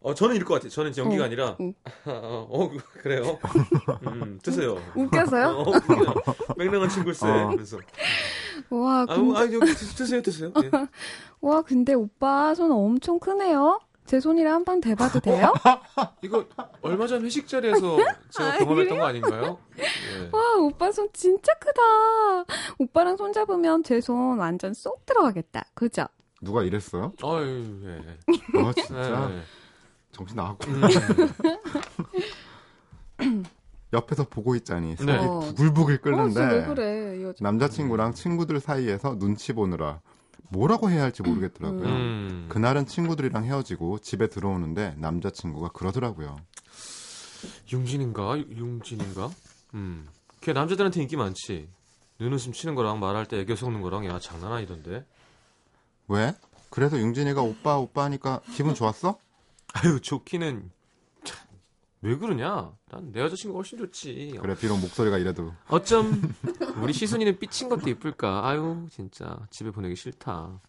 A: 어, 저는 이럴 것 같아요. 저는 연기가
D: 어,
A: 아니라,
D: 응.
A: 어, 어, 그래요? 음, 드세요.
D: 웃겨서요?
A: 어. 맹랑한 친구일세.
E: 어.
A: 그래서.
D: 와,
A: 아,
D: 근데,
A: 아, 여기 드, 드세요, 드세요. 예.
D: 와, 근데 오빠 손 엄청 크네요? 제 손이랑 한 번 대봐도 돼요?
A: 이거 얼마 전 회식 자리에서 제가
D: 아,
A: 경험했던 거 아닌가요? 예.
D: 와, 오빠 손 진짜 크다. 오빠랑 손 잡으면 제 손 완전 쏙 들어가겠다. 그죠?
E: 누가 이랬어요?
A: 어유, 예.
E: 어 진짜
A: 예.
E: 정신 나갔고
A: 음.
E: 옆에서 보고 있자니 속이
A: 네.
D: 어.
E: 부글부글
D: 어,
E: 끓는데
D: 그래? 이 여자.
E: 남자친구랑 친구들 사이에서 눈치 보느라 뭐라고 해야 할지 모르겠더라고요.
A: 음.
E: 그날은 친구들이랑 헤어지고 집에 들어오는데 남자친구가 그러더라고요.
A: 융진인가? 융진인가? 음. 걔 남자들한테 인기 많지. 눈웃음 치는 거랑 말할 때 애교 섞는 거랑 야 장난 아니던데.
E: 왜? 그래서 융진이가 오빠 오빠 하니까 기분 좋았어?
A: 아유 좋기는 참, 왜 그러냐? 난 내 여자친구가 훨씬 좋지.
E: 그래 비록 목소리가 이래도
A: 어쩜 우리 시순이는 삐친 것도 이쁠까? 아유 진짜 집에 보내기 싫다.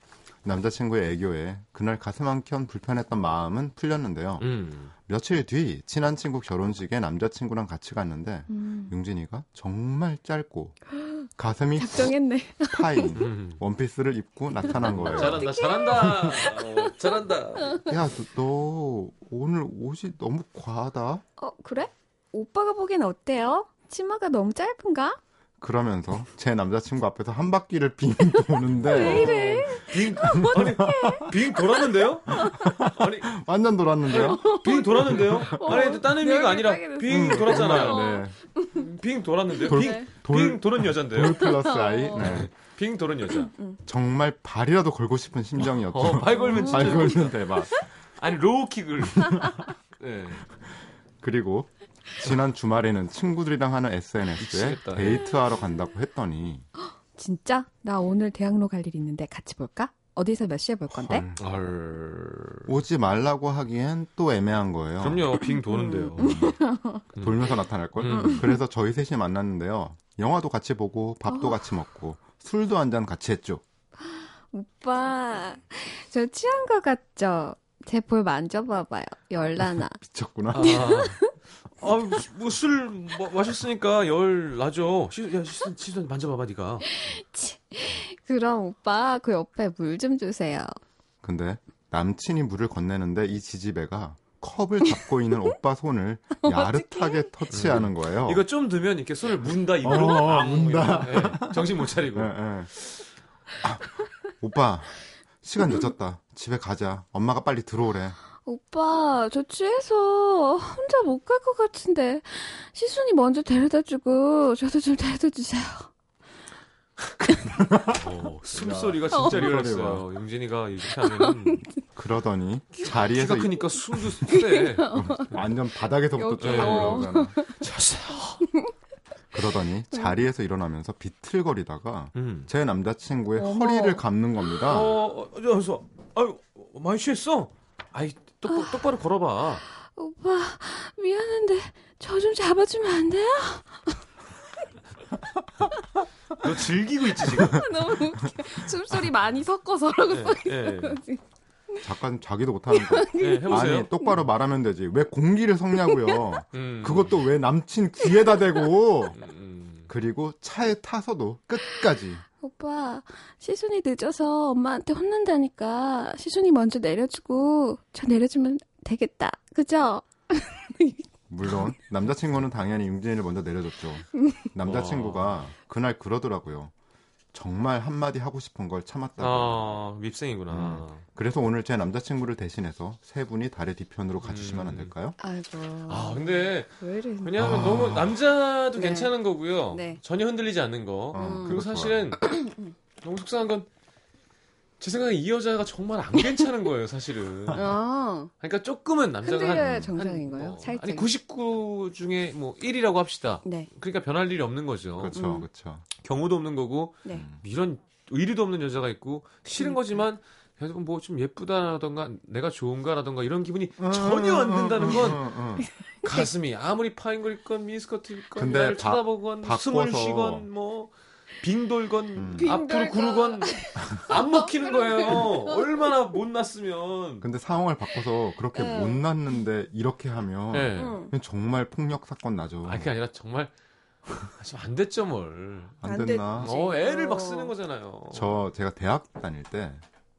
E: 남자친구의 애교에 그날 가슴 한켠 불편했던 마음은 풀렸는데요.
A: 음.
E: 며칠 뒤 친한 친구 결혼식에 남자친구랑 같이 갔는데
D: 음.
E: 융진이가 정말 짧고 가슴이
D: 작정했네.
E: 파인
A: 음.
E: 원피스를 입고 나타난 거예요.
A: 잘한다 잘한다 어, 잘한다.
E: 야, 너, 너 오늘 옷이 너무 과하다.
D: 어 그래? 오빠가 보기엔 어때요? 치마가 너무 짧은가?
E: 그러면서 제 남자친구 앞에서 한 바퀴를 빙 도는데
D: 이래?
A: 빙 아니 빙 돌았는데요? 아니
E: 완전 돌았는데요.
A: 빙 돌았는데요? 아니 다른 의미가 아니라. 빙 돌았잖아요.
E: 네.
A: 빙 돌았는데요?
E: 돌-
A: 빙,
E: 돌-
A: 빙 도는 여잔데요?
E: 돌 플러스 I. 네.
A: 빙 도는 여자.
E: 정말 발이라도 걸고 싶은 심정이었죠.
A: 어, 발 걸면 진짜.
E: 발 걸면 대박.
A: 아니 low kick을. 네.
E: 그리고 지난 주말에는 친구들이랑 하는 SNS에
A: 미치겠다.
E: 데이트하러 간다고 했더니
D: 진짜? 나 오늘 대학로 갈 일 있는데 같이 볼까? 어디서 몇 시에 볼 건데?
E: 헐,
A: 헐.
E: 오지 말라고 하기엔 또 애매한 거예요.
A: 그럼요. 빙 도는데요.
E: 돌면서 나타날 걸.
A: 음.
E: 그래서 저희 셋이 만났는데요. 영화도 같이 보고 밥도 같이 먹고 술도 한 잔 같이 했죠.
D: 오빠, 저 취한 거 같죠? 제 볼 만져봐봐요. 열나나.
E: 미쳤구나.
A: 아, 아뭐술 뭐, 마셨으니까 열 나죠. 시, 야, 시선, 시선 만져봐봐, 네가.
D: 그럼 오빠 그 옆에 물 좀 주세요.
E: 근데 남친이 물을 건네는데 이 지지배가 컵을 잡고 있는 오빠 손을 야릇하게 터치하는 거예요.
A: 이거 좀 넣으면 이렇게 손을 문다 입으로.
E: 어,
A: 아,
E: 문다.
A: 예, 정신 못 차리고.
E: 예, 예. 아, 오빠 시간 늦었다. 집에 가자. 엄마가 빨리 들어오래.
D: 오빠, 저 취해서 혼자 못 갈 것 같은데. 시순이 먼저 데려다 주고, 저도 좀 데려다 주세요.
A: 어, 숨소리가 진짜
E: 어.
A: 리얼했어요. 용진이가 이렇게 하면은
E: 그러더니 자리에서
A: 키가 크니까 숨도 세.
E: 완전 바닥에서부터. 쭉
A: 어.
E: 올라오잖아. 그러더니 자리에서 일어나면서 비틀거리다가
A: 음.
E: 제 남자친구의
D: 어머.
E: 허리를 감는 겁니다.
A: 어, 어, 그래서 아유, 많이 취했어? 아이, 똑, 똑바로 걸어봐.
D: 오빠, 미안한데, 저 좀 잡아주면 안 돼요?
A: 너 즐기고 있지, 지금?
D: 너무 웃겨. 숨소리 많이 섞어서 라고
A: 예, 예.
E: 잠깐 자기도 못하는 거.
A: 예, 해보세요.
E: 아니 똑바로 말하면 되지. 왜 공기를 섞냐고요.
A: 음.
E: 그것도 왜 남친 귀에다 대고.
A: 음.
E: 그리고 차에 타서도 끝까지.
D: 오빠, 시순이 늦어서 엄마한테 혼난다니까 시순이 먼저 내려주고 저 내려주면 되겠다. 그죠?
E: 물론 남자친구는 당연히 융진이를 먼저 내려줬죠. 남자친구가 그날 그러더라고요. 정말 한마디 하고 싶은 걸 참았다고.
A: 아, 밉생이구나.
E: 그래서 오늘 제 남자친구를 대신해서 세 분이 달의 뒤편으로 가주시면 안 될까요?
D: 아이고.
A: 아, 근데,
D: 왜 이래.
A: 왜냐하면
E: 아.
A: 너무, 남자도
D: 네.
A: 괜찮은 거고요.
D: 네.
A: 전혀 흔들리지 않는 거.
E: 어,
D: 음.
A: 그리고 사실은, 너무 속상한 건, 제 생각에 이 여자가 정말 안 괜찮은 거예요, 사실은.
D: 어.
A: 그러니까 조금은 남자가 한,
D: 정상인
A: 한
D: 거예요?
A: 뭐,
D: 살짝.
A: 아니 99 중에 뭐 1이라고 합시다.
D: 네.
A: 그러니까 변할 일이 없는 거죠.
E: 그렇죠,
D: 음.
E: 그렇죠.
A: 경우도 없는 거고
D: 네.
A: 이런 의리도 없는 여자가 있고 싫은
D: 그러니까.
A: 거지만 계속 뭐 좀 예쁘다라던가 내가 좋은가라던가 이런 기분이 전혀 안 든다는 건
E: 응, 응, 응.
A: 가슴이 아무리 파인거리건 미니스커트건
E: 근데
A: 나를
E: 바-
A: 쳐다보건
E: 바꿔서-
A: 숨을 쉬건 뭐 빙돌건
E: 음.
A: 앞으로 구르건 안 먹히는 거예요. 얼마나 못 났으면.
E: 근데 상황을 바꿔서 그렇게
D: 네.
E: 못 났는데 이렇게 하면
A: 네.
E: 정말 폭력 사건 나죠.
A: 아, 그게 아니라 정말 좀안 됐죠 뭘.
E: 안
D: 안
E: 됐나?
D: 됐지.
A: 어, 애를
D: 어.
A: 막 쓰는 거잖아요.
E: 저 제가 대학 다닐 때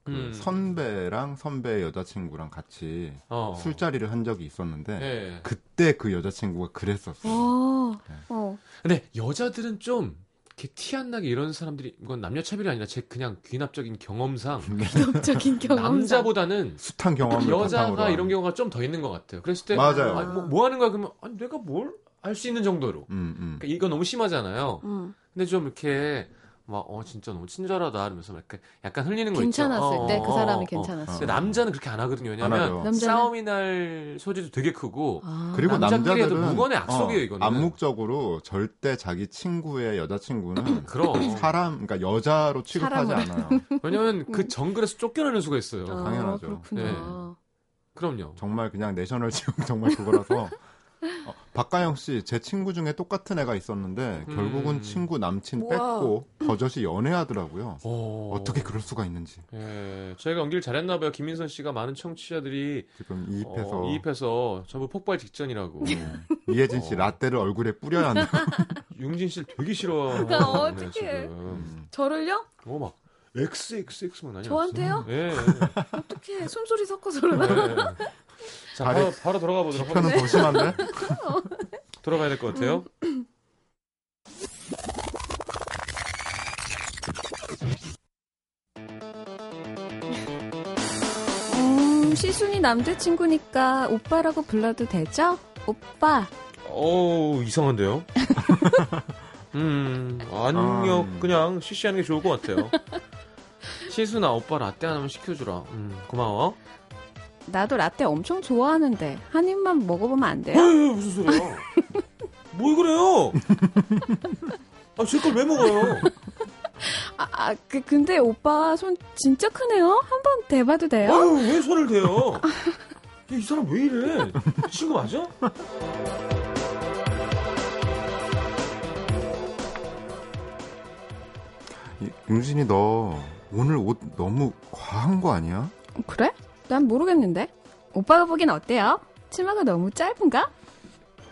E: 그
A: 음.
E: 선배랑 선배의 여자친구랑 같이
A: 어.
E: 술자리를 한 적이 있었는데
A: 예.
E: 그때 그 여자친구가 그랬었어. 요
D: 어.
E: 네.
D: 어.
A: 근데 여자들은 좀 이렇게 티 안 나게 이런 사람들이 이건 남녀 차별이 아니라 제 그냥 귀납적인 경험상
D: 적인 경험.
A: 남자보다는
E: 숱한 경험을
A: 여자가
E: 바탕으로
A: 이런 경우가 좀 더 있는 것 같아요. 그랬을 때
E: 맞아요.
A: 아, 뭐, 뭐 하는 거야 그러면 아니, 내가 뭘할수 있는 정도로.
E: 음, 음.
A: 그러니까 이거 너무 심하잖아요.
D: 음.
A: 근데 좀 이렇게 막 어 진짜 너무 친절하다 이러면서 막 이렇게 약간 흘리는 거 있죠.
D: 괜찮았을
A: 어,
D: 때
A: 어,
D: 그
A: 어,
D: 사람이
A: 어.
D: 괜찮았어.
A: 근데 남자는 그렇게 안 하거든요.
D: 남자는
A: 싸움이 날 소지도 되게 크고
D: 아.
E: 그리고 남자들은
A: 무건의 악속이에요, 이거는.
E: 암묵적으로 절대 자기 친구의 여자 친구는
A: 그럼
E: 사람, 그러니까 여자로 취급하지. 않아요.
A: 왜냐면 그 정글에서 쫓겨나는 수가 있어요.
D: 아,
E: 당연하죠.
D: 그렇구나.
A: 네. 그럼요.
E: 정말 그냥 내셔널 지금 정말 그거라서. 어, 박가영 씨, 제 친구 중에 똑같은 애가 있었는데
A: 음.
E: 결국은 친구 남친
D: 우와.
E: 뺏고 버젓이 연애하더라고요.
A: 어.
E: 어떻게 그럴 수가 있는지
A: 예, 저희가 연기를 잘했나 봐요. 김민선 씨가 많은 청취자들이
E: 지금 이입해서
A: 어, 이입해서 전부 폭발 직전이라고.
E: 네. 이혜진 씨
A: 어.
E: 라떼를 얼굴에 뿌려야 한다.
A: 융진 씨를 되게 싫어하네
D: 나 어떡해.
A: 지금.
D: 저를요?
A: 어, 막 XXX만 아니야.
D: 저한테요?
A: 예.
D: 어떻게 숨소리 섞어서 그러나?
A: 예. 자, 바로, 바로 돌아가 보도록 하겠습니다.
E: 편은 더 심한데?
A: 돌아가야 될 것 같아요.
D: 음, 시순이 남자친구니까 오빠라고 불러도 되죠? 오빠.
A: 어우, 이상한데요? 음, 아니요.
E: 음.
A: 그냥 시시하는 게 좋을 것 같아요. 시수나 오빠 라떼 하나만 시켜주라. 음, 고마워.
D: 나도 라떼 엄청 좋아하는데 한 입만 먹어보면 안 돼요?
A: 에이, 무슨 소리야? 뭘 그래요? 아, 제 걸 왜 먹어요?
D: 아, 아, 그, 근데 오빠 손 진짜 크네요? 한번 대봐도 돼요?
A: 아유, 왜 손을 대요? 야, 이 사람 왜 이래? 친구 맞아?
E: 이- 윤진이 너 오늘 옷 너무 과한 거 아니야?
D: 그래? 난 모르겠는데. 오빠가 보기엔 어때요? 치마가 너무 짧은가?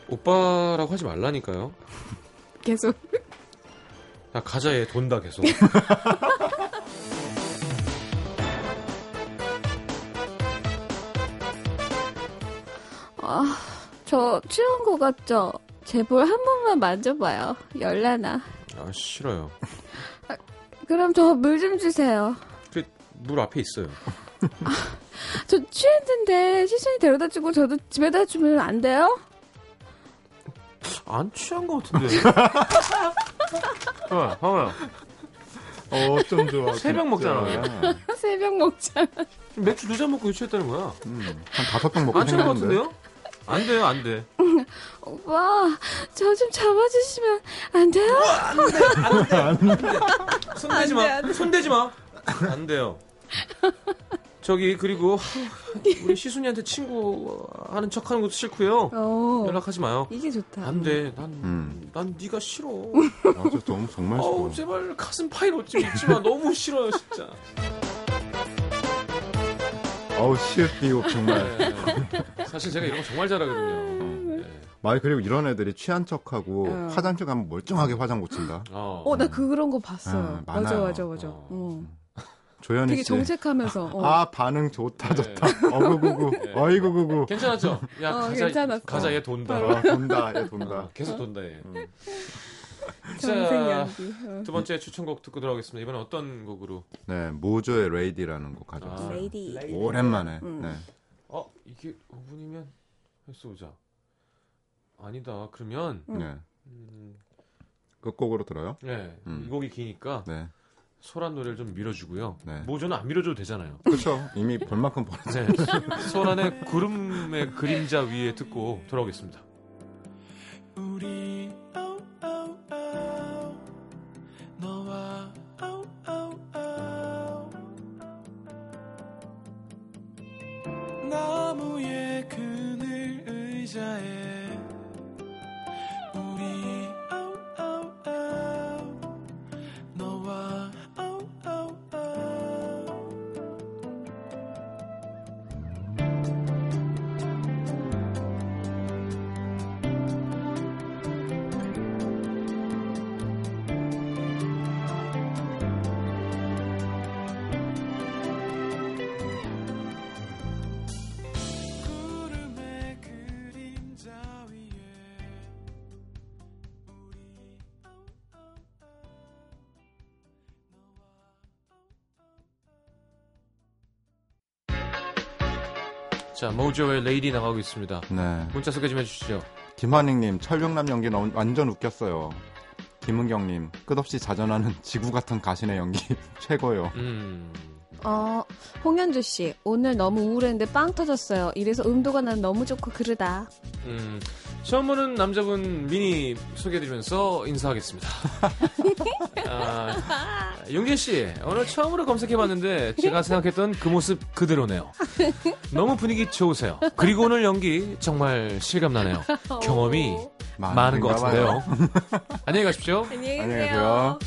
A: 오빠라고 하지 말라니까요.
D: 계속.
A: 야, 가자, 얘 돈다, 계속.
D: 아, 저 취한 거 같죠? 제볼 한 번만 만져봐요. 열나나.
A: 아, 싫어요.
D: 그럼 저 물 좀 주세요.
A: 그, 물 앞에 있어요.
D: 저 취했는데 시순이 데려다 주고 저도 집에다 주면 안 돼요?
A: 안 취한 것 같은데. 봐봐요, 봐봐요.
E: 어, 좀 좋아.
A: 새벽 먹잖아,
E: 진짜.
D: 새벽 먹자.
A: 맥주 두 잔 먹고 취했다는 거야.
E: 음, 한 다섯 병 먹고
A: 안 취한 것
E: 생겼는데.
A: 같은데요? 안 돼요, 안 돼.
D: 오빠, 저 좀 잡아주시면 안 돼요?
A: 손대지 마. 손대지 마. 안 돼요. 저기 그리고 하, 우리 시순이한테 친구 하는 척하는 것도 싫고요.
D: 어,
A: 연락하지 마요.
D: 이게 좋다.
A: 안 돼. 난,
E: 음.
A: 난 네가 싫어.
E: 맞아, 좀 정말
A: 어우,
E: 싫어.
A: 제발 가슴 파일 옷좀 입지 마. 너무 싫어요, 진짜.
E: 어우, 시읒 비읍 정말.
A: 네. 사실 제가 이런 거 정말 잘하거든요. 네.
E: 말 그리고 이런 애들이 취한 척하고
D: 어.
E: 화장실 가면 멀쩡하게 화장 고친다.
A: 어.
D: 어, 나 그런 거 봤어요.
E: 아,
D: 맞아,
E: 많아요.
D: 맞아, 맞아.
A: 어.
D: 어.
E: 조현희
D: 되게
E: 씨.
D: 정색하면서. 어.
E: 아 반응 좋다
A: 네.
E: 좋다. 어구구구.
A: 네.
E: 어이구구구.
A: 괜찮았죠? 야,
D: 어,
A: 가자,
D: 괜찮았어.
A: 가자, 얘 돈다.
E: 어, 돈다 얘
A: 어,
E: 돈다.
A: 계속 돈다, 얘.
E: 음.
A: 자.
D: 어.
A: 두 번째 추천곡 듣고 들어가겠습니다. 이번엔 어떤 곡으로?
E: 네 모조의 레이디라는 곡 가져왔어요.
A: 아.
D: 레이디.
E: 오랜만에.
D: 음.
E: 네.
A: 어, 이게 5분이면 해쏘자. 아니다. 그러면
D: 음.
E: 네.
A: 음,
E: 끝곡으로 들어요.
A: 네,
E: 음.
A: 이 곡이 기니까
E: 네.
A: 소란 노래를 좀 밀어주고요.
E: 네.
A: 뭐 저는 안 밀어줘도 되잖아요.
E: 그렇죠. 이미 볼만큼 벌었어요.
A: 네. 소란의 구름의 그림자 위에 듣고 돌아오겠습니다.
B: 자,
A: 모조의 레이디 나가고 있습니다.
E: 네.
A: 문자 소개 좀 해주시죠.
E: 김환익님, 철벽남 연기 너무 완전 웃겼어요. 김은경님, 끝없이 자전하는 지구 같은 가신의 연기 최고요.
A: 음.
D: 어, 홍현주 씨, 오늘 너무 우울했는데 빵 터졌어요. 이래서 음도가 난 너무 좋고 그러다.
A: 음, 처음 보는 남자분 미니 소개해드리면서 인사하겠습니다. 아, 용진 씨, 오늘 처음으로 검색해봤는데 제가 생각했던 그 모습 그대로네요. 너무 분위기 좋으세요. 그리고 오늘 연기 정말 실감나네요. 경험이 많은 것. 같은데요. 안녕히 가십시오.
D: 안녕히. 계세요.